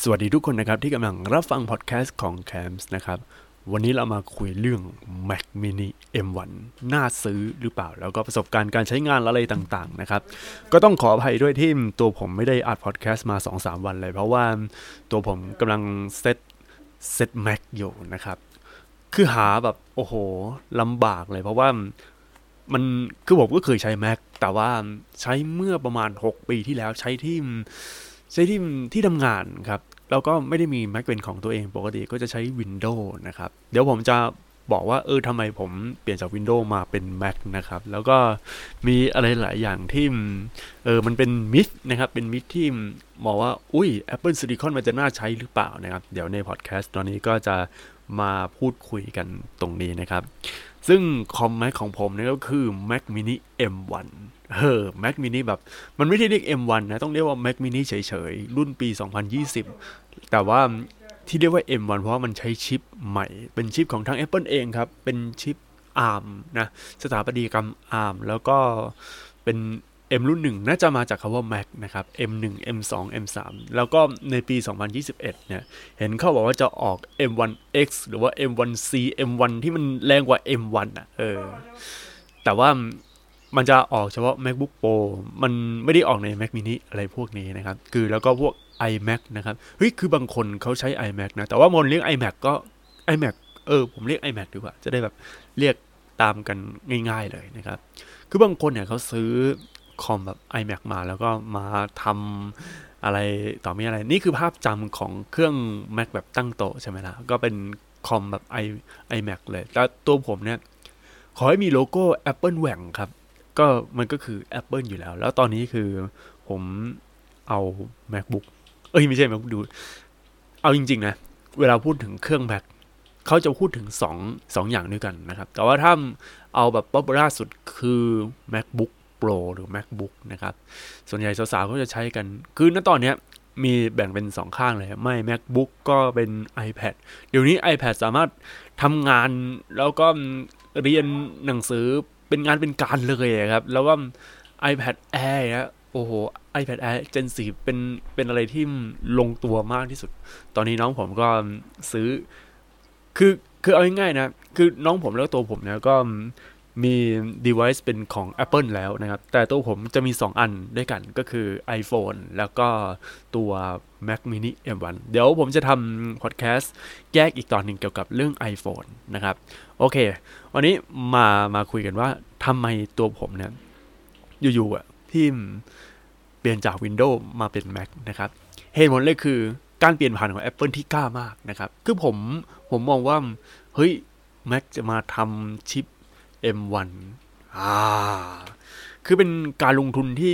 สวัสดีทุกคนนะครับ ที่กำลังรับฟังพอดแคสต์ของ Camps นะครับ วันนี้เรามาคุยเรื่อง Mac Mini M1 น่าซื้อหรือเปล่า แล้วก็ประสบการณ์การใช้งานอะไรต่างๆนะครับ ก็ต้องขออภัยด้วยที่ตัวผมไม่ได้อัดพอดแคสต์มา 2-3 วันเลย เพราะว่าตัวผมกำลังเซตเซต Mac อยู่นะครับ คือหาแบบโอ้โหลำบากเลย เพราะว่ามันคือผมก็เคยใช้ Mac แต่ว่าใช้เมื่อประมาณ 6 ปีที่แล้วใช้ที่ ใช้ที่ที่ทำงานครับ แล้วก็ไม่ได้มี Mac เป็นของตัวเองปกติก็จะใช้ Windows นะครับ เดี๋ยวผมจะบอกว่าเออทำไมผมเปลี่ยนจาก Windows มาเป็น Mac นะครับ แล้วก็มีอะไรหลายอย่างที่เออมันเป็นมิสนะครับ เป็นมิสที่บอกว่า อุ้ย Apple Silicon มันจะน่าใช้หรือเปล่านะครับ เดี๋ยวในพอดแคสต์ตอนนี้ก็จะมาพูดคุยกันตรงนี้นะครับ ซึ่งคอม Mac ของผมนี่ก็คือ Mac Mini M1 เออ Mac Mini แบบ มันไม่ได้เรียก M1 นะ ต้องเรียกว่า Mac Mini เฉยๆ รุ่นปี 2020 แต่ว่าที่เรียกว่า M1 เพราะว่ามันใช้ชิปใหม่ เป็นชิปของทาง Apple เองครับ เป็นชิป ARM นะ สถาปัตยกรรม ARM แล้วก็เป็น M รุ่นหนึ่งน่าจะมาจากคำว่า Mac นะครับ M1 M2 M3 แล้วก็ในปี 2021 เนี่ย เห็นเขาบอกว่าจะออก M1X หรือว่า M1C M1 ที่มันแรงกว่า M1 อะ เออ แต่ว่า มันจะออกเฉพาะ MacBook Pro มันไม่ได้ออกใน Mac mini อะไรพวกนี้นะครับ คือแล้วก็พวก iMac นะครับ เฮ้ย คือบางคนเขาใช้ iMac นะ แต่ว่ามนเรียก iMac ก็ iMac เออ ผมเรียก iMac ดีกว่า จะได้แบบเรียกตามกันง่ายๆเลยนะครับ คือบางคนเนี่ยเขาซื้อคอมแบบ iMac มาแล้วก็มาทำอะไรต่อมีอะไร นี่คือภาพจำของเครื่อง Mac แบบตั้งโต๊ะใช่ไหมล่ะ ก็เป็นคอมแบบ i iMac เลย แล้วตัวผมเนี่ย ขอให้มีโลโก้ Apple แหว่งครับ ก็มันก็คือ Apple อยู่แล้ว แล้วตอนนี้คือผมเอา MacBook เอ้ยไม่ใช่ MacBook ดู เอาจริง ๆ นะ เวลาพูดถึงเครื่อง Mac เขาจะพูดถึง2 2องอย่างด้วยกันนะครับ แต่ว่าถ้าเอาแบบป๊อปล่าสุดคือ MacBook Pro หรือ MacBook นะครับ ส่วนใหญ่สาวๆก็จะใช้กัน คือณตอนนี้มีแบ่งเป็น 2 ข้างเลย ไม่ MacBook ก็เป็น iPad เดี๋ยวนี้ iPad สามารถทำงานแล้วก็เรียนหนังสือ เป็นงานเป็นการเลยครับ แล้วก็ iPad Air นะโอ้โห iPad Air Gen 4เป็นเป็นอะไรที่ลงตัวมากที่สุด ตอนนี้น้องผมก็ซื้อ คือคือเอาง่ายๆนะ คือน้องผมแล้วตัวผมเนี่ยก็ มี device เป็นของ Apple แล้วนะครับ แต่ตัวผมจะมี 2 อันด้วยกันก็คือ iPhone แล้วก็ตัว Mac mini M1 เดี๋ยวผมจะทำพอดแคสต์แยกอีกตอนหนึ่งเกี่ยวกับเรื่อง iPhone นะครับ โอเค วันนี้มามาคุยกันว่าทำไมตัวผมเนี่ยอยู่ๆอะที่เปลี่ยนจาก Windows มาเป็น Mac นะครับ เหตุผลเลยคือการเปลี่ยนผ่านของ Apple ที่กล้ามากนะครับ คือผมผมมองว่า เฮ้ย Mac จะมาทำชิป M1 อ่าคือเป็นการลงทุนที่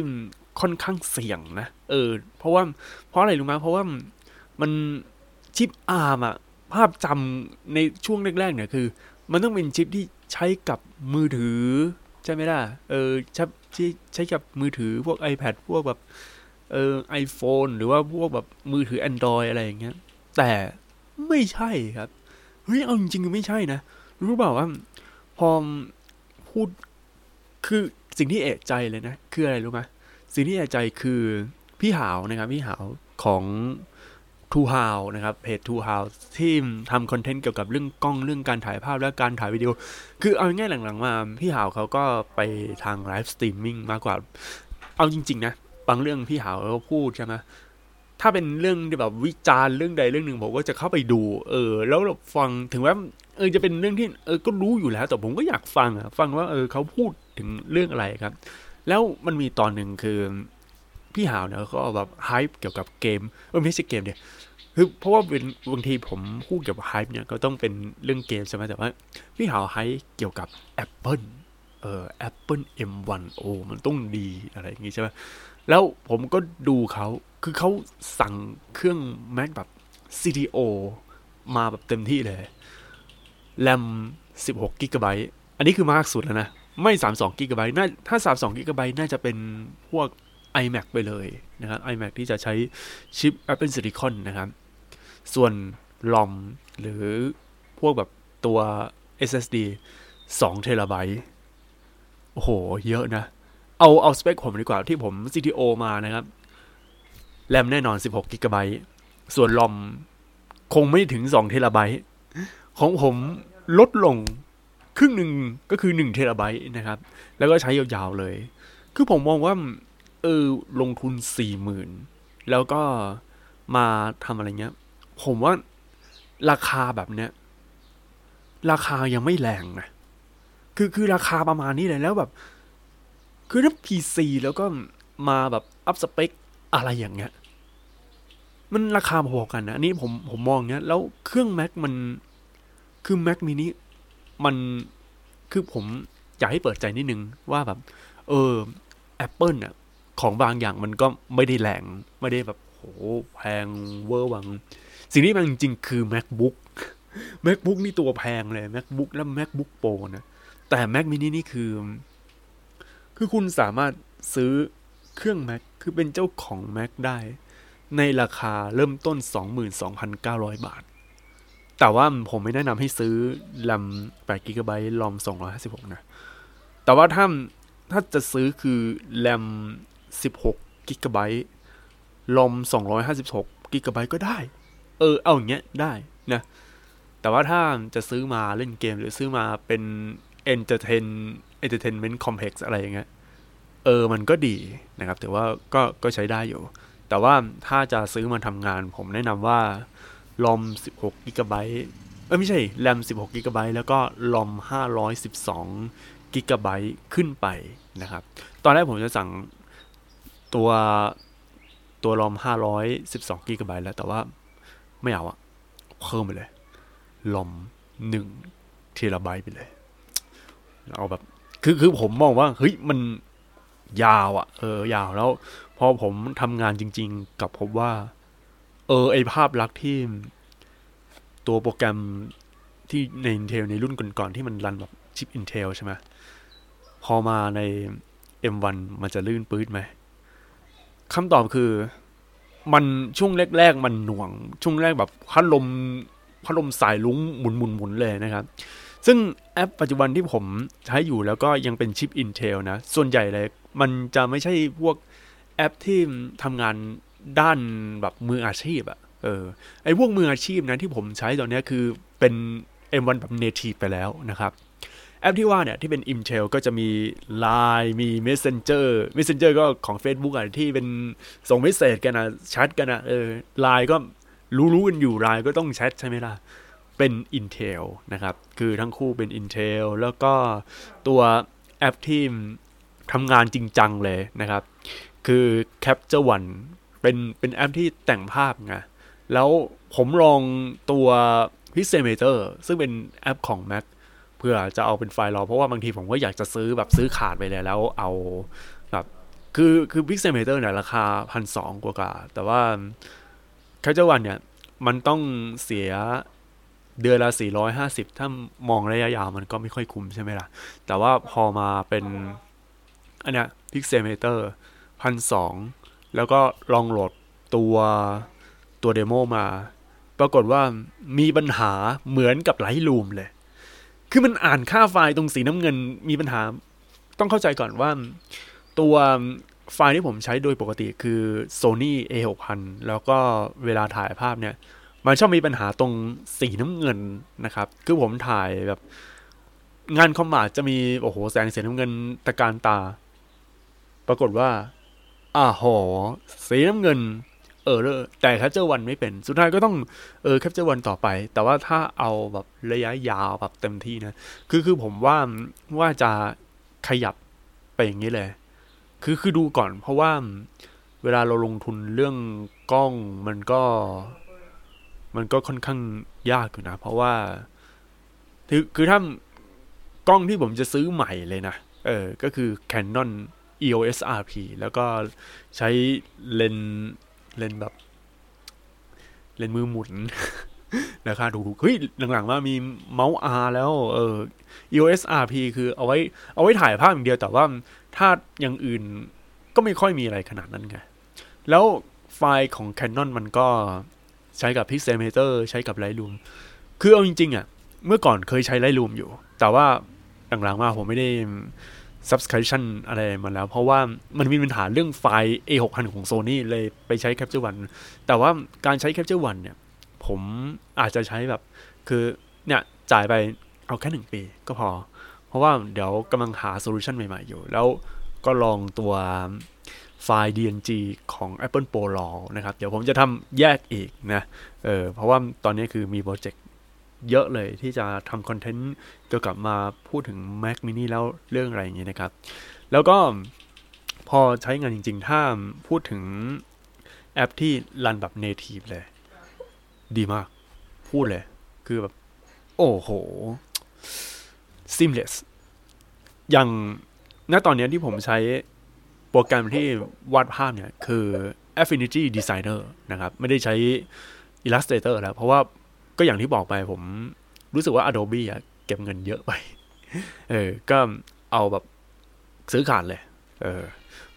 ค่อนข้างเสี่ยงนะ เออ เพราะว่า เพราะอะไรรู้ไหมเพราะว่ามันชิปอาร์มอะภาพจำในช่วงแรกๆเนี่ยคือ มันต้องเป็นชิปที่ใช้กับมือถือ ใช่ไหมล่ะ เออใช้ใช้กับมือถือพวก iPad พวกแบบเออไอโฟนหรือว่าพวกแบบมือถือ Android อะไรอย่างเงี้ย แต่ไม่ใช่ครับ เฮ้ย เอาจริงๆไม่ใช่นะ รู้เปล่าว่า พอ พูด คือสิ่งที่เอะใจเลยนะ คืออะไรรู้ไหมสิ่งที่เอะใจคือพี่หาวนะครับ พี่หาวของทูฮาวนะครับเพจทูฮาวที่ทำคอนเทนต์เกี่ยวกับเรื่องกล้องเรื่องการถ่ายภาพและการถ่ายวิดีโอ คือเอาง่ายหลังๆมาพี่หาวเขาก็ไปทาง live streaming มากกว่า เอาจริง ๆ นะ บางเรื่องพี่หาวเขาพูดใช่ไหมถ้าเป็นเรื่องแบบวิจารณ์เรื่องใดเรื่องหนึ่งผมก็จะเข้าไปดู เออ แล้วฟังถึงว่า เออจะเป็นเรื่องที่เออก็รู้อยู่แล้ว แต่ผมก็อยากฟังอะฟังว่าเออเขาพูดถึงเรื่องอะไรครับ แล้วมันมีตอนหนึ่งคือพี่หาวเนี่ยก็แบบ hype เกี่ยวกับเกมเออไม่ใช่เกมเนี่ยคือเพราะว่าเป็นบางทีผมพูดเกี่ยวกับไฮป์เนี่ยก็ต้องเป็นเรื่องเกมใช่ไหมแต่ว่าพี่หาวไฮป์เกี่ยวกับ Apple เออ Apple M1 โอ้มันต้องดีอะไรอย่างงี้ใช่ไหมแล้วผมก็ดูเขาคือเขาสั่งเครื่อง Mac แบบ CDO มาแบบเต็มที่เลย แรม16กิกะไบต์อันนี้คือมากสุดแล้วนะ ไม่ 32กิกะไบต์น่าถ้า 32กิกะไบต์น่าจะเป็นพวก iMac ไปเลยนะครับ iMac ที่จะใช้ชิป Apple Silicon นะครับ ส่วนลอมหรือพวกแบบตัว SSD 2เทราไบต์โอ้โห เยอะนะ เอาเอาสเปคผมดีกว่าที่ผม CTO มานะครับ แรมแน่นอน 16กิกะไบต์ส่วนลอมคงไม่ถึงสองเทราไบต์ ของผมลดลงครึ่งหนึ่งก็คือหนึ่งเทราไบต์นะครับ แล้วก็ใช้ยาวๆเลย คือผมมองว่า เออ ลงทุนสี่หมื่นแล้วก็มาทำอะไรเงี้ย ผมว่าราคาแบบเนี้ย ราคายังไม่แรงนะ คือคือราคาประมาณนี้เลยแล้วแบบ คือถ้า PC แล้วก็มาแบบอัพสเปคอะไรอย่างเงี้ย มันราคาพอกันนะอันนี้ผมผมมองเงี้ย แล้วเครื่อง Mac มัน คือ Mac mini มันคือผมอยากให้เปิดใจนิดนึงว่าแบบ เออ Apple เนี่ยของบางอย่างมันก็ไม่ได้แรง ไม่ได้แบบโหแพงเวอร์วัง สิ่งที่มันจริงๆคือ macbook macbook นี่ตัวแพงเลย macbook และ macbook pro นะ แต่ mac mini นี่คือ คือคุณสามารถซื้อเครื่อง mac คือเป็นเจ้าของ mac ได้ ในราคาเริ่มต้น 22,900 บาท แต่ว่าผมไม่แนะนำให้ซื้อแรม8 g b ลอม256 นะ แต่ว่าถ้าถ้าจะซื้อคือแรม16 g b ลอม256 g b ก็ได้ เออ เอาอย่างเงี้ยได้นะ แต่ว่าถ้าจะซื้อมาเล่นเกมหรือซื้อมาเป็น entertain entertainment complex อะไรอย่างเงี้ย เออ มันก็ดีนะครับ แต่ว่าก็ก็ใช้ได้อยู่ แต่ว่าถ้าจะซื้อมาทำงานผมแนะนำว่า ลอม 16 g b เออไม่ใช่แรม 16 g b แล้วก็ลอม 512 g b ขึ้นไปนะครับ ตอนแรกผมจะสั่งตัวตัวรอม 512 กิกะไบต์แล้ว แต่ว่าไม่เอาอะเพิ่มไปเลยลอม 1 เทราไบต์ไปเลย เอาแบบ คือคือผมมองว่า เฮ้ย มันยาวอะเออ ยาวแล้ว พอผมทำงานจริง ๆ กับพบว่า เออไอภาพลักษณ์ที่ตัวโปรแกรมที่ใน Intel ในรุ่นก่อนๆที่มันรันแบบชิป Intel ใช่ไหมพอมาใน M1 มันจะลื่นปื๊ดไหมคำตอบคือ มันช่วงแรกๆมันหน่วง ช่วงแรกแบบพัดลมพัดลมสายลุ้งหมุนหมุนหมุนเลยนะครับ ซึ่งแอปปัจจุบันที่ผมใช้อยู่แล้วก็ยังเป็นชิป Intel นะ ส่วนใหญ่เลย มันจะไม่ใช่พวกแอปที่ทำงาน ด้านแบบมืออาชีพอะเออไอพวกมืออาชีพนะที่ผมใช้ตอนนี้คือเป็น M1 แบบ native ไปแล้วนะครับ แอปที่ว่าเนี่ยที่เป็น Intel ก็จะมี Line มี Messenger Messenger ก็ของ Facebook อะที่เป็นส่งเมสเซจกันนะแชทกันนะเออ Line ก็รู้ๆกันอยู่ Line ก็ต้องแชทใช่ไหมล่ะเป็น Intel นะครับ คือทั้งคู่เป็น Intel แล้วก็ตัวแอปที่ทำงานจริงจังเลยนะครับ คือ Capture One เป็นเป็นแอปที่แต่งภาพไงแล้วผมลองตัว Pixelmator ซึ่งเป็นแอปของ Mac เพื่อจะเอาเป็นไฟล์รอ เพราะว่าบางทีผมก็อยากจะซื้อแบบซื้อขาดไปเลยแล้วเอาแบบคือคือ Pixelmator เนี่ยราคาพันสองกว่าแต่ว่า Capture One เนี่ย มันต้องเสียเดือนละ 450 ถ้ามองระยะยาวมันก็ไม่ค่อยคุ้มใช่ไหมล่ะ แต่ว่าพอมาเป็น อันเนี้ย Pixelmator พันสอง แล้วก็ลองโหลดตัวตัวเดโมมา ปรากฏว่ามีปัญหาเหมือนกับไลท์รูมเลย คือมันอ่านค่าไฟล์ตรงสีน้ำเงินมีปัญหา ต้องเข้าใจก่อนว่า ตัวไฟล์ที่ผมใช้โดยปกติคือ Sony A6000 แล้วก็เวลาถ่ายภาพเนี่ย มันชอบมีปัญหาตรงสีน้ำเงินนะครับ คือผมถ่ายแบบงาน Commart จะมี โอ้โห แสงสีน้ำเงินตระการตา ปรากฏว่า อ่าหอสีน้ำเงิน เออแต่ Capture One ไม่เป็น สุดท้ายก็ต้องเออ Capture One ต่อไป แต่ว่าถ้าเอาแบบระยะยาวแบบเต็มที่นะ คือคือผมว่าว่าจะขยับไปอย่างนี้เลย คือคือดูก่อน เพราะว่าเวลาเราลงทุนเรื่องกล้องมันก็ มันก็ค่อนข้างยากอยู่นะ เพราะว่า คือคือถ้ากล้องที่ผมจะซื้อใหม่เลยนะ เออ ก็คือ Canon EOS RP แล้วก็ใช้เลนเลนแบบ เลนมือหมุนราคาถูกๆเฮ้ย หลังๆมามีเมาส์ R แล้วเออ EOS RP คือเอาไว้ เอาไว้ถ่ายภาพอย่างเดียวแต่ว่าถ้าอย่างอื่นก็ไม่ค่อยมีอะไรขนาดนั้นไง แล้วไฟล์ของ Canon มันก็ใช้กับ Pixelmator ใช้กับ Lightroom คือเอาจริงๆอะ เมื่อก่อนเคยใช้ Lightroom อยู่ แต่ว่าหลังๆมาผมไม่ได้ subscription อะไรมาแล้ว เพราะว่ามันมีปัญหาเรื่องไฟล์ A6000 ของ Sony เลยไปใช้ Capture One แต่ว่าการใช้ Capture One เนี่ย ผมอาจจะใช้แบบ คือเนี่ยจ่ายไปเอาแค่หนึ่งปีก็พอ เพราะว่าเดี๋ยวกำลังหา solution ใหม่ๆอยู่ แล้วก็ลองตัวไฟล์ DNG ของ Apple Pro รอนะครับ เดี๋ยวผมจะทำแยกอีกนะ เออเพราะว่าตอนนี้คือมี project เยอะเลยที่จะทำ contentเกี่ยวกับมาพูดถึง Mac mini แล้วเรื่องอะไรอย่างนี้นะครับ แล้วก็พอใช้งานจริง ๆ ถ้าพูดถึงแอปที่รันแบบ native เลย ดีมาก พูดเลย คือแบบ โอ้โห seamless อย่างณตอนนี้ที่ผมใช้โปรแกรมที่วาดภาพเนี่ย คือ Affinity Designer นะครับ ไม่ได้ใช้ Illustrator แล้ว เพราะว่า ก็อย่างที่บอกไปผมรู้สึกว่า Adobe อะเก็บเงินเยอะไป เออ ก็เอาแบบซื้อขาดเลย เออ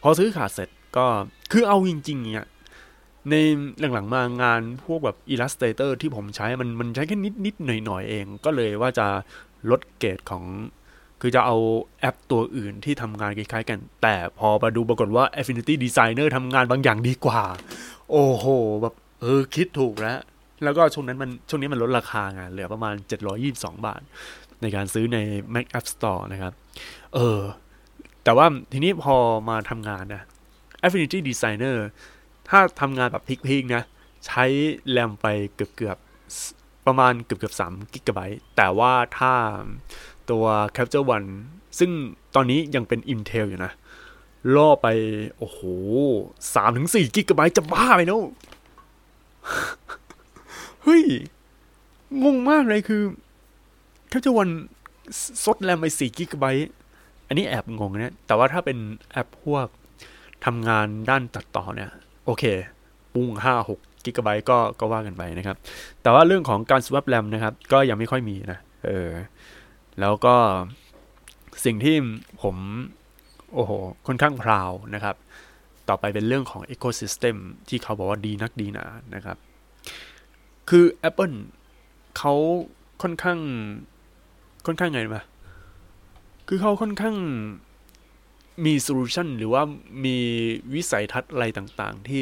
พอซื้อขาดเสร็จก็คือเอาจริงๆเนี่ยในหลังๆมางานพวกแบบ Illustrator ที่ผมใช้มันมันใช้แค่นิดๆหน่อยๆเอง ก็เลยว่าจะลดเกรดของคือจะเอาแอปตัวอื่นที่ทำงานคล้ายๆกัน แต่พอมาดูปรากฏว่า Affinity Designer ทำงานบางอย่างดีกว่า โอ้โห แบบ เออ คิดถูกแล้ว แล้วก็ช่วงนั้นมันช่วงนี้มันลดราคาไงเหลือประมาณ 722 บาท ในการซื้อใน Mac App Store นะครับ เออ แต่ว่าทีนี้พอมาทำงานนะ Affinity Designer ถ้าทำงานแบบพิกๆนะ ใช้แรมไปเกือบๆ ประมาณเกือบเกือบ3กิกะไบต์แต่ว่าถ้าตัว Capture One ซึ่งตอนนี้ยังเป็น Intel อยู่นะ ล่อไป โอ้โห3-4กิกะไบต์จะบ้าไปเนาะ งงมากเลยคือ Capture One ซดแรมไป4กิกะไบต์อันนี้แอบงงนะ แต่ว่าถ้าเป็นแอปพวกทำงานด้านตัดต่อเนี่ย โอเคปุ้งห้าหกกิกะไบต์ก็ก็ว่ากันไปนะครับ แต่ว่าเรื่องของการ swap RAM นะครับ ก็ยังไม่ค่อยมีนะ เออ แล้วก็สิ่งที่ผม โอ้โห ค่อนข้างพราวนะครับ ต่อไปเป็นเรื่องของ ecosystem ที่เขาบอกว่าดีนักดีหนานะครับ คือ Apple เขาค่อนข้าง ค่อนข้างไงมาคือเขาค่อนข้างมีโซลูชันหรือว่ามีวิสัยทัศน์อะไรต่างๆ ที่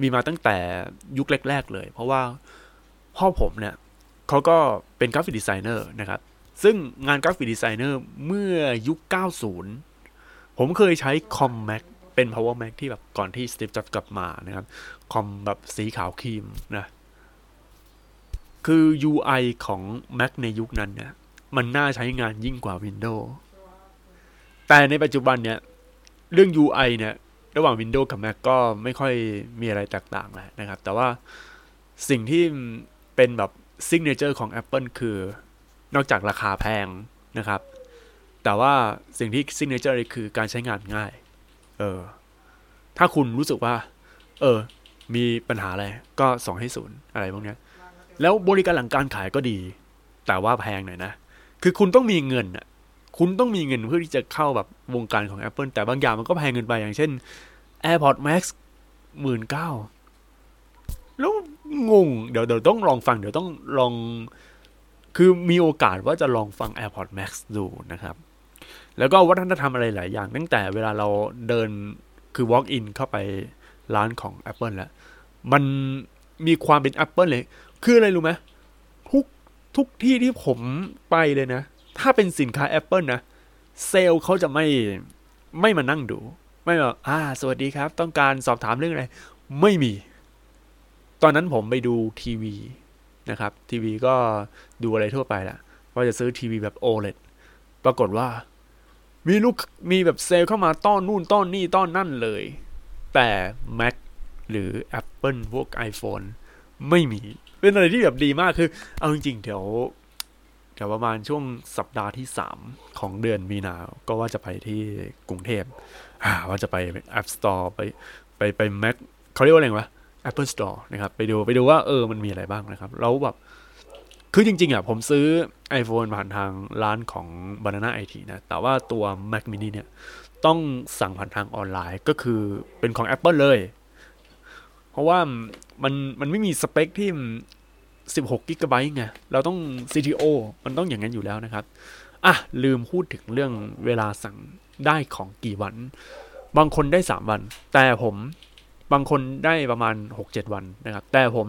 มีมาตั้งแต่ยุคแรก ๆ เลย เพราะว่าพ่อผมเนี่ยเขาก็เป็น graphic designer นะครับ ซึ่งงาน graphic designer เมื่อยุค 90 ผมเคยใช้คอม Mac เป็น Power Mac ที่แบบก่อนที่ Steve Jobs กลับมานะครับ คอมแบบสีขาวครีมนะ คือ UI ของ Mac ในยุคนั้นเนี่ยมันน่าใช้งานยิ่งกว่า Windows แต่ในปัจจุบันเนี่ย เรื่อง UI เนี่ยระหว่าง Windows กับ Mac ก็ไม่ค่อยมีอะไรแตกต่างแล้วนะครับ แต่ว่าสิ่งที่เป็นแบบ signature ของ Apple คือนอกจากราคาแพงนะครับ แต่ว่าสิ่งที่ signature เลยคือการใช้งานง่าย เออ ถ้าคุณรู้สึกว่า เออ มีปัญหาอะไรก็ส่งให้ศูนย์อะไรพวกนี้ แล้วบริการหลังการขายก็ดี แต่ว่าแพงหน่อยนะ คือคุณต้องมีเงินอะคุณต้องมีเงินเพื่อที่จะเข้าแบบวงการของ Apple แต่บางอย่างมันก็แพงเกินไปอย่างเช่น AirPod Max หมื่นเก้าแล้วงง เดี๋ยวเดี๋ยวต้องลองฟัง เดี๋ยวต้องลอง คือมีโอกาสว่าจะลองฟัง AirPod Max ดูนะครับ แล้วก็วัฒนธรรมอะไรหลายอย่าง ตั้งแต่เวลาเราเดินคือ walk in เข้าไปร้านของ Apple แล้ว มันมีความเป็น Apple เลย คืออะไรรู้ไหมทุกทุกที่ที่ผมไปเลยนะ ถ้าเป็นสินค้า Apple นะ เซลล์เขาจะไม่ไม่มานั่งดู ไม่แบบอ่า สวัสดีครับ ต้องการสอบถามเรื่องอะไร ไม่มี ตอนนั้นผมไปดูทีวีนะครับ ทีวีก็ดูอะไรทั่วไปแหละว่าจะซื้อทีวีแบบ OLED ปรากฏว่า มีลูกมีแบบเซลล์เข้ามาต้อนนู่นต้อนนี่ต้อนนั่นเลย แต่ Mac หรือ Apple พวก iPhone ไม่มี เป็นอะไรที่แบบดีมากคือ เอาจริงๆเดี๋ยวเดี๋ยวประมาณช่วงสัปดาห์ที่3ของเดือนมีนา ก็ว่าจะไปที่กรุงเทพว่าจะไป App Store ไปไปไป Mac เขาเรียกว่าอะไรวะ Apple Store นะครับ ไปดูไปดูว่าเออมันมีอะไรบ้างนะครับ แล้วแบบ คือจริง ๆอะผมซื้อ iPhone ผ่านทางร้านของ Banana IT นะ แต่ว่าตัว Mac mini เนี่ย ต้องสั่งผ่านทางออนไลน์ก็คือเป็นของ Apple เลย เพราะว่ามันมันไม่มีสเปคที่ 16กิกะไบต์ไง เราต้อง CTO มันต้องอย่างนั้นอยู่แล้วนะครับ อะ ลืมพูดถึงเรื่องเวลาสั่งได้ของกี่วัน บางคนได้สามวัน แต่ผมบางคนได้ประมาณหกเจ็ดวันนะครับ แต่ผม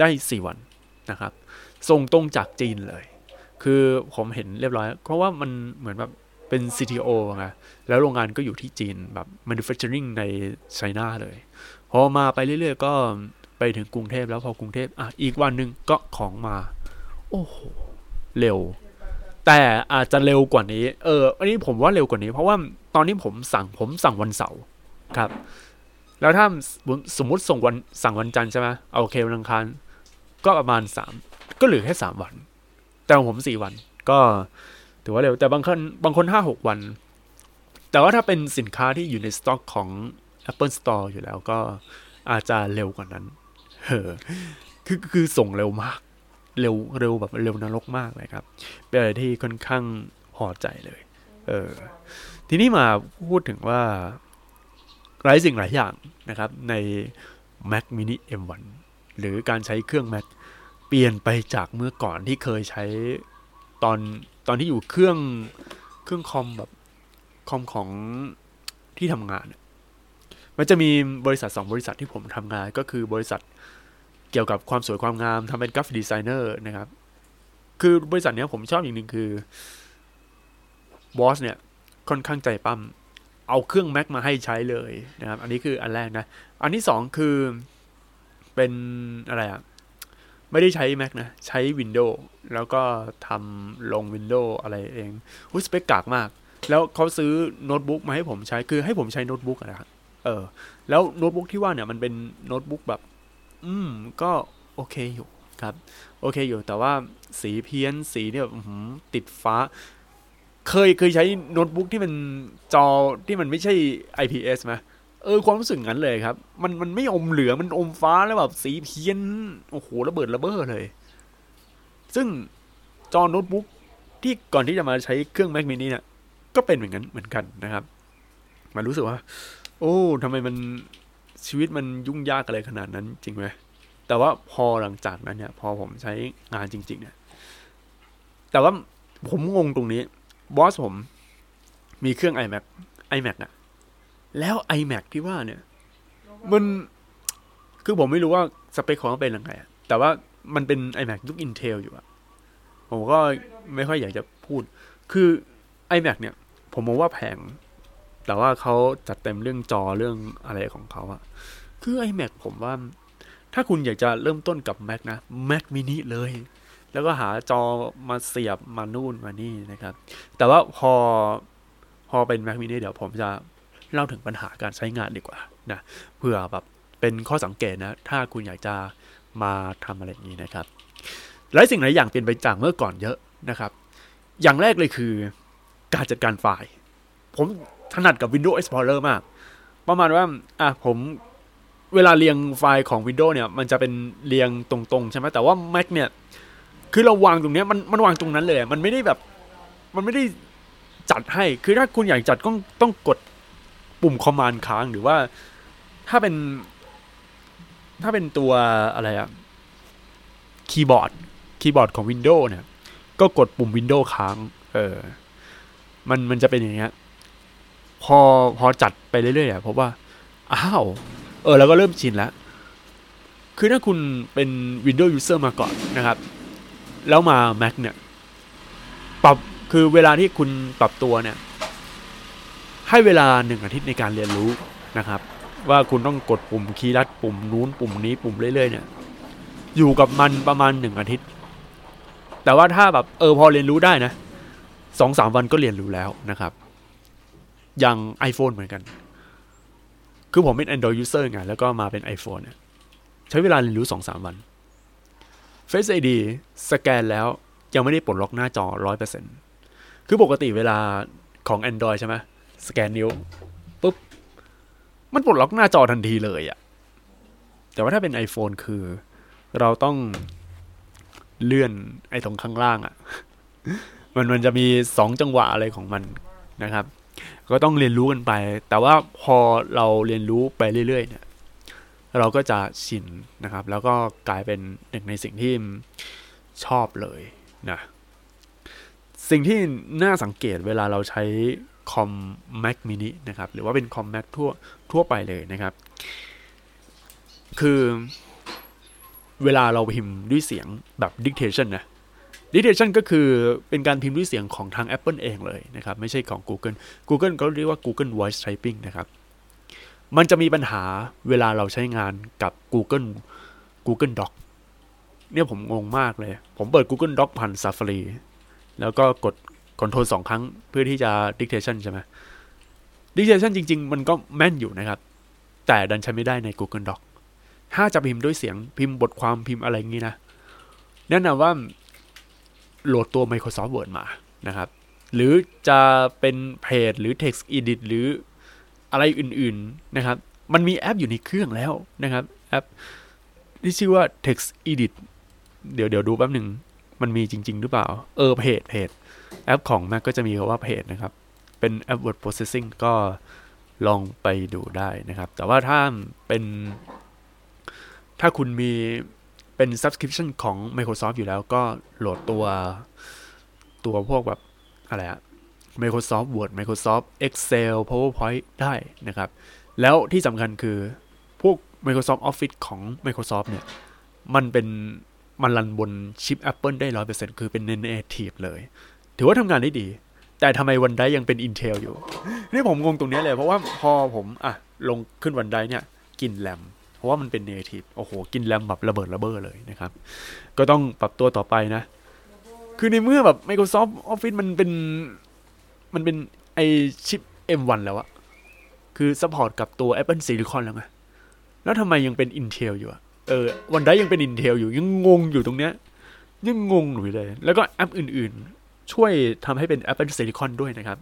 ได้สี่วันนะครับ ส่งตรงจากจีนเลย คือผมเห็นเรียบร้อย เพราะว่ามันเหมือนแบบเป็น CTO ไงแล้วโรงงานก็อยู่ที่จีนแบบ manufacturing ในไชน่าเลย พอมาไปเรื่อยๆ ก็ไปถึงกรุงเทพแล้วพอกรุงเทพอะอีกวันหนึ่งก็ของมา โอ้โหเร็ว แต่อาจจะเร็วกว่านี้ เออ อันนี้ผมว่าเร็วกว่านี้ เพราะว่าตอนนี้ผมสั่งผมสั่งวันเสาร์ครับ แล้วถ้าสมมติส่งวันสั่งวันจันทร์ใช่ไหมโอเควันอังคารก็ประมาณสามก็เหลือแค่สามวัน แต่ของผมสี่วัน ก็ถือว่าเร็วแต่บางคนบางคนห้าหกวัน แต่ว่าถ้าเป็นสินค้าที่อยู่ในสต็อกของ Apple Store อยู่แล้วก็อาจจะเร็วกว่านั้นเออคือคือส่งเร็วมาก เร็วเร็วแบบเร็วนรกมากเลยครับ เป็นอะไรที่ค่อนข้างพอใจเลย เออ ทีนี้มาพูดถึงว่าหลายสิ่งหลายอย่างนะครับ ใน Mac mini M1 หรือการใช้เครื่อง Mac เปลี่ยนไปจากเมื่อก่อนที่เคยใช้ตอนตอนที่อยู่เครื่องเครื่องคอมแบบคอมของที่ทำงาน มันจะมีบริษัทสองบริษัทที่ผมทำงาน ก็คือบริษัทเกี่ยวกับความสวยความงามทำเป็น graphic designer นะครับ คือบริษัทนี้ผมชอบอย่างหนึ่งคือ boss เนี่ยค่อนข้างใจป้ำเอาเครื่อง Mac มาให้ใช้เลยนะครับ อันนี้คืออันแรกนะ อันที่สองคือเป็นอะไรอะไม่ได้ใช้ Mac นะ ใช้ Windows แล้วก็ทำลง Windows อะไรเองอุ้ยสเปคกากมาก แล้วเขาซื้อโน้ตบุ๊กมาให้ผมใช้คือให้ผมใช้โน้ตบุ๊กนะครับ เออ แล้วโน้ตบุ๊กที่ว่าเนี่ยมันเป็นโน้ตบุ๊กแบบ อืม ก็โอเคอยู่ครับ โอเคอยู่แต่ว่าสีเพี้ยนสีเนี่ยติดฟ้า เคยเคยใช้โน้ตบุ๊กที่มันจอที่มันไม่ใช่ IPS ไหมเออความรู้สึกงั้นเลยครับ มันมันไม่อมเหลืองมันอมฟ้าแล้วแบบสีเพี้ยน โอ้โหระเบิดระเบ้อเลย ซึ่งจอโน้ตบุ๊กที่ก่อนที่จะมาใช้เครื่อง Mac mini เนี่ยก็เป็นเหมือนกันเหมือนกันนะครับ มันรู้สึกว่า โอ้ทำไมมันชีวิตมันยุ่งยากอะไรขนาดนั้นจริงไหมแต่ว่าพอหลังจากนั้นเนี่ย พอผมใช้งานจริง ๆ เนี่ย แต่ว่าผมงงตรงนี้บอสผมมีเครื่อง iMac iMac อะแล้ว iMac ที่ว่าเนี่ย มันคือผมไม่รู้ว่าสเปคของมันเป็นยังไงแต่ว่ามันเป็น iMac ยุค Intel อยู่อะผมก็ไม่ค่อยอยากจะพูด คือ iMac เนี่ย ผมมองว่าแพง แต่ว่าเขาจัดเต็มเรื่องจอเรื่องอะไรของเขาอะคือ iMac ผมว่า ถ้าคุณอยากจะเริ่มต้นกับ Mac นะ Mac mini เลย แล้วก็หาจอมาเสียบมานู่นมานี่นะครับ แต่ว่าพอพอเป็น Mac mini เดี๋ยวผมจะเล่าถึงปัญหาการใช้งานดีกว่านะเพื่อแบบเป็นข้อสังเกตนะ ถ้าคุณอยากจะมาทำอะไรอย่างนี้นะครับหลายสิ่งหลายอย่างเปลี่ยนไปจากเมื่อก่อนเยอะนะครับ อย่างแรกเลยคือการจัดการไฟล์ ผม ถนัดกับ Windows Explorer มาก ประมาณว่า อะผมเวลาเรียงไฟล์ของ Windows เนี่ย มันจะเป็นเรียงตรงๆ ใช่ไหมแต่ว่า Mac เนี่ย คือเราวางตรงเนี้ยมันมันวางตรงนั้นเลย มันไม่ได้แบบ มันไม่ได้จัดให้ คือถ้าคุณอยากจัดก็ต้องกดปุ่ม command ค้างหรือว่าถ้าเป็น ถ้าเป็นตัวอะไรอะคีย์บอร์ดคีย์บอร์ดของ Windows เนี่ย ก็กดปุ่ม Windows ค้าง เออ มันมันจะเป็นอย่างเงี้ย พอพอจัดไปเรื่อยๆอะพบว่า อ้าว เออแล้วก็เริ่มชินแล้ว คือถ้าคุณเป็น Windows User มาก่อนนะครับ แล้วมา Mac เนี่ย ปรับคือเวลาที่คุณปรับตัวเนี่ย ให้เวลาหนึ่งอาทิตย์ในการเรียนรู้นะครับ ว่าคุณต้องกดปุ่มคีย์ลัดปุ่มนู้นปุ่มนี้ปุ่มเรื่อยๆเนี่ยอยู่กับมันประมาณหนึ่งอาทิตย์ แต่ว่าถ้าแบบเออพอเรียนรู้ได้นะสองสามวันก็เรียนรู้แล้วนะครับ อย่าง iPhone เหมือนกัน คือผมเป็น Android user ไง แล้วก็มาเป็น iPhone เนี่ยใช้เวลาเรียนรู้สองสามวัน Face ID สแกนแล้วยังไม่ได้ปลดล็อกหน้าจอร้อยเปอร์เซ็นคือปกติเวลาของ Android ใช่ไหมสแกนนิ้วปุ๊บ มันปลดล็อกหน้าจอทันทีเลยอะแต่ว่าถ้าเป็น iPhone คือเราต้องเลื่อนไอ้ตรงข้างล่างอะมันมันจะมีสองจังหวะอะไรของมันนะครับ ก็ต้องเรียนรู้กันไป แต่ว่าพอเราเรียนรู้ไปเรื่อยๆเนี่ยเราก็จะชินนะครับ แล้วก็กลายเป็นหนึ่งในสิ่งที่ชอบเลยนะสิ่งที่น่าสังเกตเวลาเราใช้คอม Mac mini นะครับ หรือว่าเป็นคอม Mac ทั่วทั่วไปเลยนะครับ คือเวลาเราพิมพ์ด้วยเสียงแบบ dictation นะ dictation ก็คือเป็นการพิมพ์ด้วยเสียงของทาง Apple เองเลยนะครับ ไม่ใช่ของ Google Google ก็เรียกว่า Google Voice Typing นะครับ มันจะมีปัญหาเวลาเราใช้งานกับ Google Google Doc เนี่ยผมงงมากเลย ผมเปิด Google Doc ผ่าน Safari แล้วก็กด Ctrl สองครั้งเพื่อที่จะ dictation ใช่ไหม dictation จริง ๆ มันก็แม่นอยู่นะครับ แต่ดันใช้ไม่ได้ใน Google Doc ถ้าจะพิมพ์ด้วยเสียงพิมพ์บทความพิมพ์อะไรงี้นะแนะนำว่า โหลดตัว Microsoft Word มานะครับ หรือจะเป็นเพจหรือ text edit หรืออะไรอื่นๆนะครับ มันมีแอปอยู่ในเครื่องแล้วนะครับแอปที่ชื่อว่า text edit เดี๋ยวเดี๋ยวดูแป๊บหนึ่งมันมีจริง ๆ หรือเปล่า เออเพจเพจแอปของ Mac ก็จะมีคำว่าเพจนะครับ เป็นแอป word processing ก็ลองไปดูได้นะครับ แต่ว่าถ้าเป็นถ้าคุณมี เป็น subscription ของ Microsoft อยู่แล้วก็โหลดตัวตัวพวกแบบอะไรอะ Microsoft Word Microsoft Excel PowerPoint ได้นะครับ แล้วที่สำคัญคือพวก Microsoft Office ของ Microsoft เนี่ย มันเป็นมันรันบนชิป Apple ได้100%คือเป็น native เลย ถือว่าทำงานได้ดี แต่ทำไมวันได้ยังเป็น Intel อยู่ นี่ผมงงตรงนี้เลย เพราะว่าพอผมอะลงขึ้นวันได้เนี่ย กินแรม ราะว่ามันเป็น native โอ้โห กินแรมแบบระเบิดระเบ้อเลยนะครับ ก็ต้องปรับตัวต่อไปนะ คือในเมื่อแบบ Microsoft Office มันเป็น มันเป็นไอชิป M1 แล้วอะคือ support กับตัว Apple Silicon แล้วไง แล้วทำไมยังเป็น Intel อยู่อะเออ OneDrive ยังเป็น Intel อยู่ ยังงงอยู่ตรงเนี้ย ยังงงอยู่เลย แล้วก็แอปอื่นๆ ช่วยทำให้เป็น Apple Silicon ด้วยนะครับ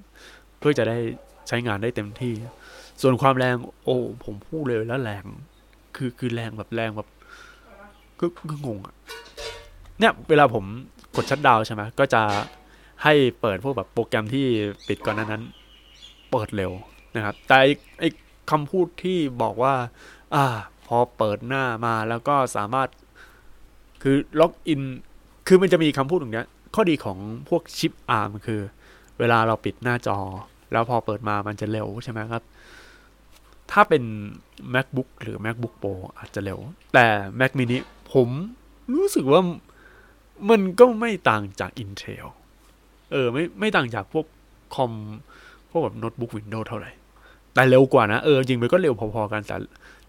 เพื่อจะได้ใช้งานได้เต็มที่ ส่วนความแรง โอ้ ผมพูดเลยแล้วแรง คือคือแรงแบบแรงแบบก็ก็งงอะเนี่ยเวลาผมกดชัดดาวใช่ไหมก็จะให้เปิดพวกแบบโปรแกรมที่ปิดก่อนนั้นเปิดเร็วนะครับ แต่ไอ้คำพูดที่บอกว่า อ่า พอเปิดหน้ามาแล้วก็สามารถคือล็อกอิน คือมันจะมีคำพูดตรงเนี้ย ข้อดีของพวกชิปอาร์มคือ เวลาเราปิดหน้าจอ แล้วพอเปิดมามันจะเร็วใช่ไหมครับ ถ้าเป็น macbook หรือ macbook pro อาจจะเร็ว แต่ mac mini ผมรู้สึกว่ามันก็ไม่ต่างจาก intel เออ ไม่ไม่ต่างจากพวกคอมพวกแบบโน้ตบุ๊กวินโดว์เท่าไหร่ แต่เร็วกว่านะ เออ จริงมันก็เร็วพอๆกันแต่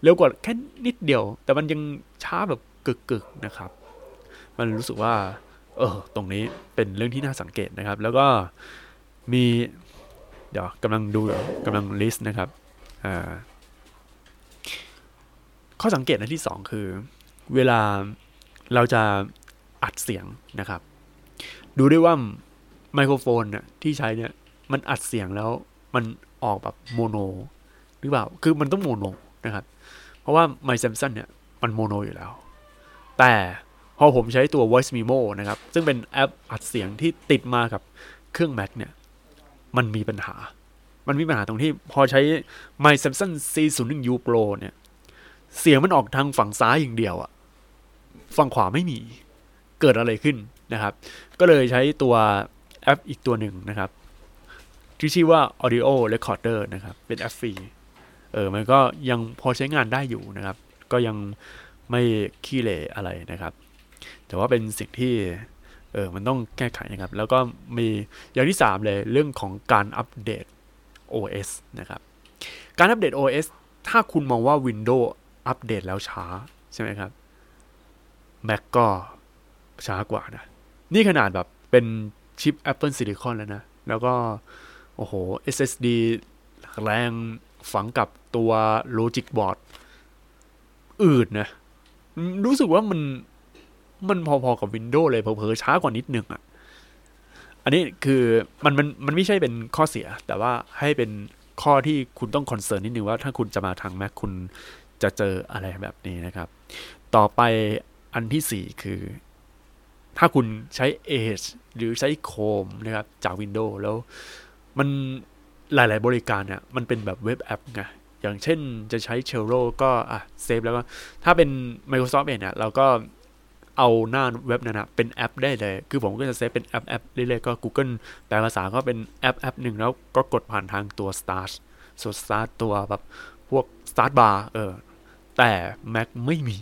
เร็วกว่าแค่นิดเดียว แต่มันยังช้าแบบกึกๆนะครับ มันรู้สึกว่า เออ ตรงนี้เป็นเรื่องที่น่าสังเกตนะครับ แล้วก็มี เดี๋ยวกำลังดูกำลัง list นะครับ อ่า ข้อสังเกตอันที่สองคือ เวลาเราจะอัดเสียงนะครับ ดูด้วยว่าไมโครโฟนเนี่ยที่ใช้เนี่ยมันอัดเสียงแล้วมันออกแบบ mono หรือเปล่าคือมันต้อง mono นะครับ เพราะว่าไมค์ Samson เนี่ยมัน mono อยู่แล้ว แต่พอผมใช้ตัว Voice Memo นะครับ ซึ่งเป็นแอปอัดเสียงที่ติดมากับเครื่อง Mac เนี่ย มันมีปัญหา มันมีปัญหาตรงที่พอใช้ My Samsung C01U Pro เนี่ย เสียงมันออกทางฝั่งซ้ายอย่างเดียวอะฝั่งขวาไม่มีเกิดอะไรขึ้นนะครับ ก็เลยใช้ตัวแอปอีกตัวหนึ่งนะครับ ที่ชื่อว่า Audio Recorder นะครับ เป็นแอปฟรีเออมันก็ยังพอใช้งานได้อยู่นะครับ ก็ยังไม่ขี้เหร่อะไรนะครับ แต่ว่าเป็นสิ่งที่เออมันต้องแก้ไขนะครับ แล้วก็มีอย่างที่ 3 เลยเรื่องของการอัปเดต OS นะครับ การอัปเดต OS ถ้าคุณมองว่า Windows อัปเดตแล้วช้าใช่ไหมครับ Mac ก็ช้ากว่านะ นี่ขนาดแบบเป็นชิป Apple Silicon แล้วนะ แล้วก็ โอ้โห SSD แรงฝังกับตัว Logic Board อื่นนะ รู้สึกว่ามันมันพอๆกับ Windows เลยเผลอๆช้ากว่านิดนึงอะ่ะ อันนี้คือมันมันมันไม่ใช่เป็นข้อเสีย แต่ว่าให้เป็นข้อที่คุณต้องคอนเซิร์นนิดนึงว่าถ้าคุณจะมาทาง Mac คุณ จะเจออะไรแบบนี้นะครับ ต่อไปอันที่สี่คือ ถ้าคุณใช้ Edge หรือใช้ Chrome นะครับจาก Windows แล้วมันหลาย ๆ บริการเนี่ยมันเป็นแบบเว็บแอปไงอย่างเช่นจะใช้ c h e l l o ก็อะ save แล้วก็ถ้าเป็น Microsoft เองเนี่ยเราก็เอาหน้าเว็บนั้นนะเป็นแอปได้เลย คือผมก็จะ save เป็นแอปแอปเรื่อยๆก็ Google แปลภาษาก็เป็นแอปแอปหนึ่งแล้วก็กดผ่านทางตัว Start ส่วน Start ตัวแบบพวก Start Bar เออ แต่ Mac ไม่มี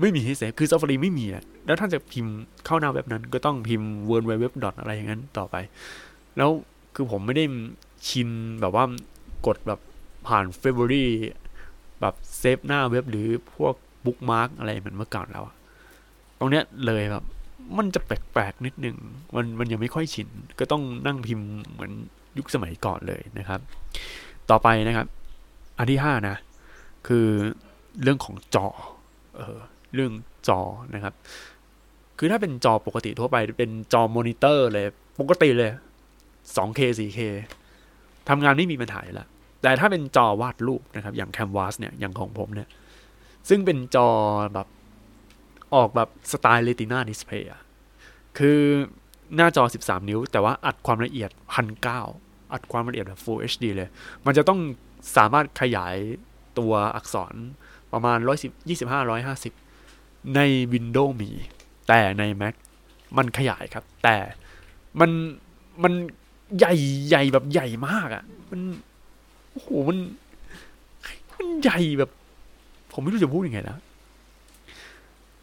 ไม่มีให้ save คือ Safari ไม่มีอะแล้วท่านจะพิมพ์เข้าหน้าเว็บนั้น ก็ต้องพิมพ์ w w w อะไรอย่างนั้นต่อไป แล้วคือผมไม่ได้ชินแบบว่ากดแบบผ่าน February แบบเซฟหน้าเว็บหรือพวกบุ๊กมาร์กอะไรเหมือนเมื่อก่อนแล้วตรงเนี้ยเลยแบบมันจะแปลกๆนิดนึงมันมันยังไม่ค่อยชิน ก็ต้องนั่งพิมพ์เหมือนยุคสมัยก่อนเลยนะครับ ต่อไปนะครับ อันที่ห้านะ คือ เรื่องของจอเออเรื่องจอนะครับ คือถ้าเป็นจอปกติทั่วไปเป็นจอมอนิเตอร์เลยปกติเลย 2K 4K ทำงานไม่มีปัญหาแล้วแต่ถ้าเป็นจอวาดรูปนะครับ อย่าง Kamvas เนี่ยอย่างของผมเนี่ย ซึ่งเป็นจอแบบออกแบบสไตล์ Retina Display อะคือหน้าจอ 13 นิ้ว แต่ว่าอัดความละเอียด 1,900 อัดความละเอียดแบบ Full HD เลย มันจะต้องสามารถขยายตัวอักษร ประมาณ110 25 150ใน Windows มี แต่ใน Mac มันขยายครับ แต่มันมันใหญ่ใหญ่แบบใหญ่มากอะ่ะ มันโอ้โหมันมันใหญ่แบบ ผมไม่รู้จะพูดยังไงนะ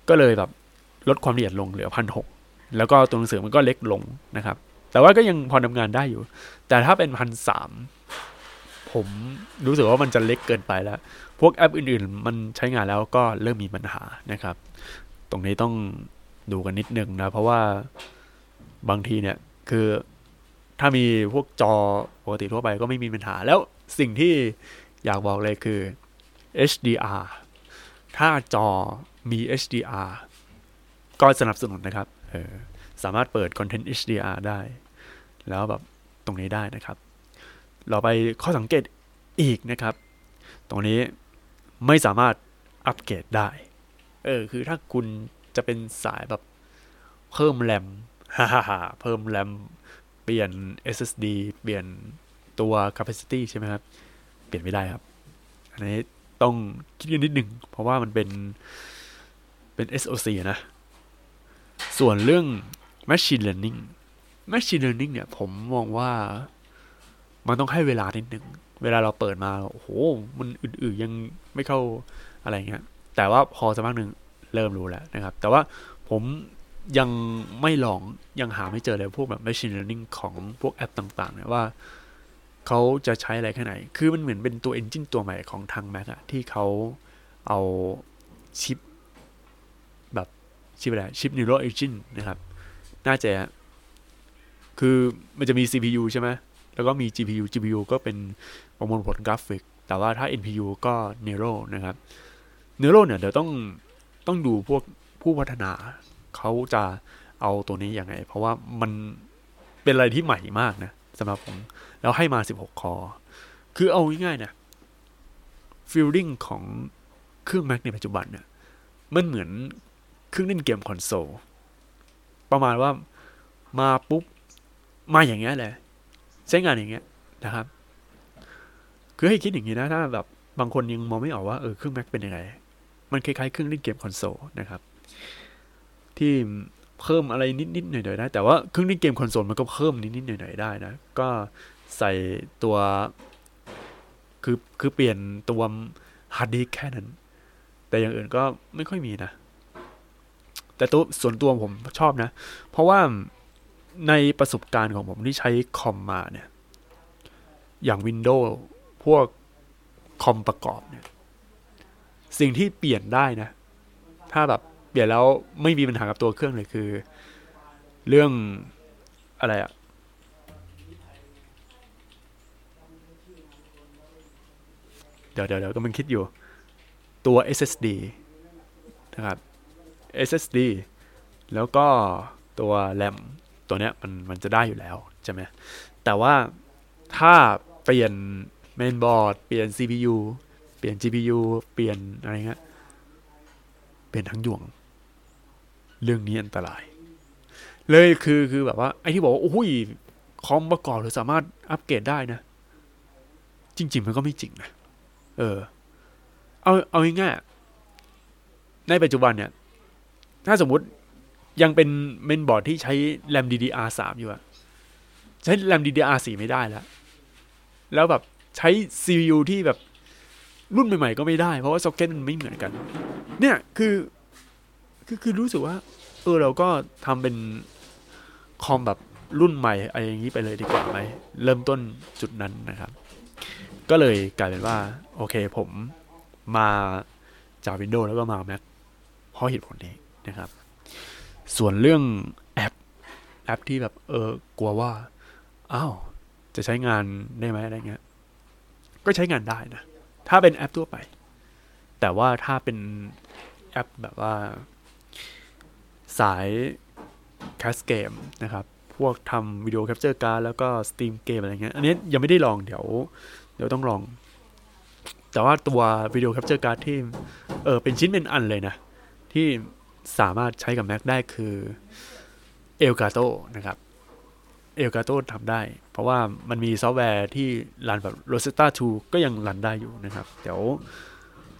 ก็เลยแบบลดความละเอียดลงเหลือพันหกแล้วก็ตัวหนังสือมันก็เล็กลงนะครับ แต่ว่าก็ยังพอทำงานได้อยู่ แต่ถ้าเป็นพันสาม ผมรู้สึกว่ามันจะเล็กเกินไปแล้ว พวกแอปอื่นๆ มันใช้งานแล้วก็เริ่มมีปัญหานะครับ ตรงนี้ต้องดูกันนิดนึงนะ เพราะว่าบางทีเนี่ยคือถ้ามีพวกจอปกติทั่วไปก็ไม่มีปัญหา แล้วสิ่งที่อยากบอกเลยคือ HDR ถ้าจอมี HDR ก็สนับสนุนนะครับเออสามารถเปิดคอนเทนต์ HDR ได้ แล้วแบบตรงนี้ได้นะครับ เราไปข้อสังเกตอีกนะครับ ตรงนี้ไม่สามารถอัปเกรดได้ เออ คือถ้าคุณจะเป็นสายแบบเพิ่มแรมฮ่าฮ่าเพิ่มแรมเปลี่ยน SSD เปลี่ยนตัว capacity ใช่ไหมครับ เปลี่ยนไม่ได้ครับ อันนี้ต้องคิดกันนิดหนึ่ง เพราะว่ามันเป็นเป็น SOC นะ ส่วนเรื่อง machine learning machine learning เนี่ย ผมมองว่า มันต้องให้เวลานิดหนึ่งเวลาเราเปิดมาโอ้โห มันอื่นๆยังไม่เข้าอะไรเงี้ย แต่ว่าพอสักพักหนึ่งเริ่มรู้แล้วนะครับ แต่ว่าผมยังไม่ลองยังหาไม่เจอเลยพวกแบบ machine learning ของพวกแอปต่างๆเนี่ยว่าเขาจะใช้อะไรแค่ไหน คือมันเหมือนเป็นตัว engine ตัวใหม่ของทาง Mac อะที่เขาเอาชิป แบบชิปอะไรชิป neural engine นะครับ น่าจะ คือมันจะมี CPU ใช่ไหม แล้วก็มี GPU GPU ก็เป็นประมวลผลกราฟิก แต่ว่าถ้า NPU ก็ Neural นะครับ Neural เนี่ยเดี๋ยวต้องต้องดูพวกผู้พัฒนาเขาจะเอาตัวนี้ยังไง เพราะว่ามันเป็นอะไรที่ใหม่มากนะสำหรับผม แล้วให้มา 16 คอ คือเอาง่ายๆนะฟีลลิ่งของเครื่อง Mac ในปัจจุบันเนี่ยมันเหมือนเครื่องเล่นเกมคอนโซลประมาณว่ามาปุ๊บ มาอย่างเงี้ยเลย ใช้งานอย่างเงี้ยนะครับ คือให้คิดอย่างนี้นะ ถ้าแบบบางคนยังมองไม่ออกว่าเออเครื่อง Mac เป็นยังไง มันคล้ายๆเครื่องเล่นเกมคอนโซลนะครับ ที่เพิ่มอะไรนิดๆหน่อยๆได้ แต่ว่าเครื่องเล่นเกมคอนโซลมันก็เพิ่มนิดๆหน่อยๆได้นะ ก็ใส่ตัวคือคือเปลี่ยนตัวฮาร์ดดิสก์แค่นั้น แต่อย่างอื่นก็ไม่ค่อยมีนะ แต่ตัวส่วนตัวผมชอบนะ เพราะว่า ในประสบการณ์ของผมที่ใช้คอมมาเนี่ย อย่าง Windows พวกคอมประกอบเนี่ย สิ่งที่เปลี่ยนได้นะ ถ้าแบบเปลี่ยนแล้วไม่มีปัญหากับตัวเครื่องเลยคือ เรื่องอะไรอะเดี๋ยวเดี๋ยวเดี๋ยวก็มันคิดอยู่ตัว SSD นะครับ SSD แล้วก็ตัว RAM ตัวเนี้ยมันมันจะได้อยู่แล้วใช่ไหมแต่ว่าถ้าเปลี่ยนเมนบอร์ดเปลี่ยน CPU เปลี่ยน GPU เปลี่ยนอะไรเงี้ยเปลี่ยนทั้งยวง เรื่องนี้อันตราย เลยคือคือแบบว่าไอ้ที่บอกว่าโอ้ยคอมประกอบหรือสามารถอัปเกรดได้นะ จริง ๆ มันก็ไม่จริงนะเออ เอาเอาง่ายๆในปัจจุบันเนี่ย ถ้าสมมุติ ยังเป็นเมนบอร์ดที่ใช้แรม DDR3 อยู่อะใช้แรม DDR4 ไม่ได้แล้ว แล้วแบบใช้ CPU ที่แบบรุ่นใหม่ๆก็ไม่ได้ เพราะว่าซ็อกเก็ตมันไม่เหมือนกัน เนี่ยคือคือคือรู้สึกว่า เออเราก็ทำเป็นคอมแบบรุ่นใหม่อะไรอย่างนี้ไปเลยดีกว่าไหม เริ่มต้นจุดนั้นนะครับ ก็เลยกลายเป็นว่า โอเคผมมาจาก Windows แล้วก็มา Mac เพราะเหตุผลนี้นะครับ ส่วนเรื่องแอปแอปที่แบบเออกลัวว่าอ้าวจะใช้งานได้ไหมอะไรเงี้ย ก็ใช้งานได้นะ ถ้าเป็นแอปทั่วไป แต่ว่าถ้าเป็นแอปแบบว่า สาย cast เกมนะครับ พวกทำวิดีโอ capture card แล้วก็ stream เกมอะไรเงี้ย อันนี้ยังไม่ได้ลองเดี๋ยว เดี๋ยวต้องลอง แต่ว่าตัววิดีโอ capture card ที่ เออเป็นชิ้นเป็นอันเลยนะ ที่ สามารถใช้กับ Mac ได้คือ Elgato นะครับ Elgato ทำได้ เพราะว่ามันมีซอฟต์แวร์ที่ run แบบ Rosetta 2 ก็ยัง run ได้อยู่นะครับ เดี๋ยว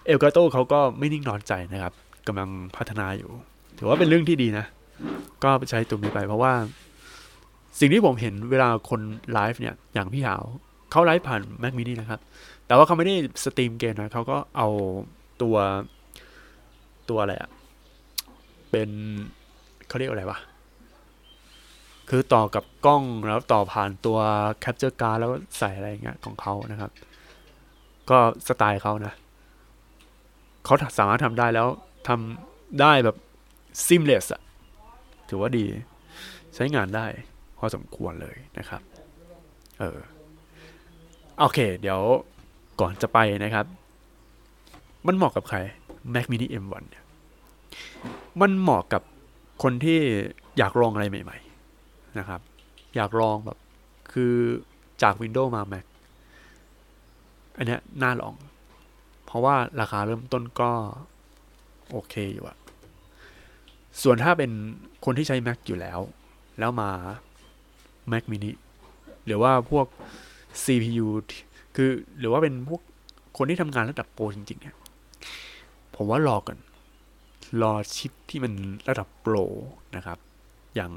Elgato เขาก็ไม่นิ่งนอนใจนะครับกำลังพัฒนาอยู่ ถือว่าเป็นเรื่องที่ดีนะ ก็ใช้ตัวนี้ไปเพราะว่า สิ่งที่ผมเห็นเวลาคนไลฟ์เนี่ย อย่างพี่หาวเขาไลฟ์ผ่าน Mac mini นะครับ แต่ว่าเขาไม่ได้ stream เกมนะเขาก็เอาตัวตัวอะไรอะ เป็นเขาเรียกอะไรวะ คือต่อกับกล้องแล้วต่อผ่านตัว capture card แล้วใส่อะไรเงี้ยของเขานะครับ ก็สไตล์เขานะเขาสามารถทำได้แล้วทำได้แบบ seamless อะถือว่าดีใช้งานได้พอสมควรเลยนะครับ เออ โอเค เดี๋ยวก่อนจะไปนะครับ มันเหมาะกับใคร Mac mini M1 เนี่ย มันเหมาะกับคนที่อยากลองอะไรใหม่ ๆ นะครับ อยากลองแบบคือจาก Windows มา Mac อันนี้น่าลอง เพราะว่าราคาเริ่มต้นก็ โอเคอยู่อะส่วนถ้าเป็นคนที่ใช้ Mac อยู่แล้ว แล้วมา Mac mini หรือว่าพวก CPU คือหรือว่าเป็นพวกคนที่ทำงานระดับโปรจริงๆเนี่ยผมว่ารอกัน รอชิปที่มันระดับโปรนะครับ อย่าง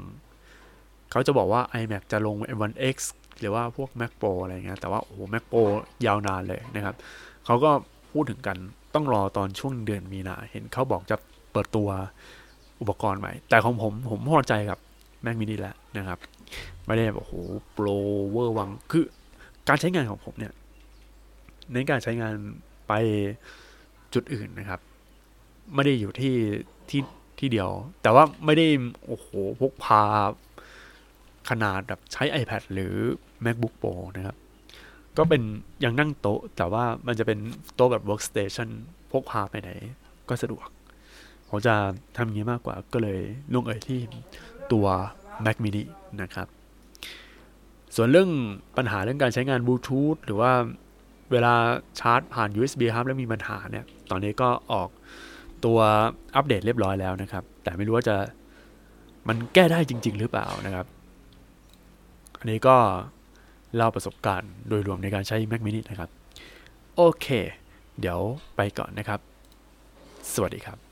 เขาจะบอกว่า iMac จะลง M1X หรือว่าพวก Mac Pro อะไรเงี้ย แต่ว่าโอ้โห Mac Pro ยาวนานเลยนะครับ เขาก็พูดถึงกันต้องรอตอนช่วงเดือนมีนา เห็นเขาบอกจะเปิดตัวอุปกรณ์ใหม่ แต่ของผมผมพอใจกับ Mac mini แล้วนะครับ ไม่ได้แบบโอ้โห pro เวอร์วัง คือการใช้งานของผมเนี่ยในการใช้งานไปจุดอื่นนะครับ ไม่ได้อยู่ที่ที่ที่เดียว แต่ว่าไม่ได้โอ้โหพกพาขนาดแบบใช้ iPad หรือ MacBook Pro นะครับ ก็เป็นยังนั่งโต๊ะ แต่ว่ามันจะเป็นโต๊ะแบบ workstation พกพาไปไหน ก็สะดวก ผมจะทำอย่างนี้มากกว่าก็เลยลงเอยที่ตัว Mac mini นะครับ ส่วนเรื่องปัญหาเรื่องการใช้งานบลูทูธหรือว่าเวลาชาร์จผ่าน USB ครับแล้วมีปัญหาเนี่ย ตอนนี้ก็ออก ตัวอัปเดตเรียบร้อยแล้วนะครับ แต่ไม่รู้ว่าจะมันแก้ได้จริง ๆ หรือเปล่านะครับ อันนี้ก็เล่าประสบการณ์โดยรวมในการใช้ Mac mini นะครับ โอเค เดี๋ยวไปก่อนนะครับ สวัสดีครับ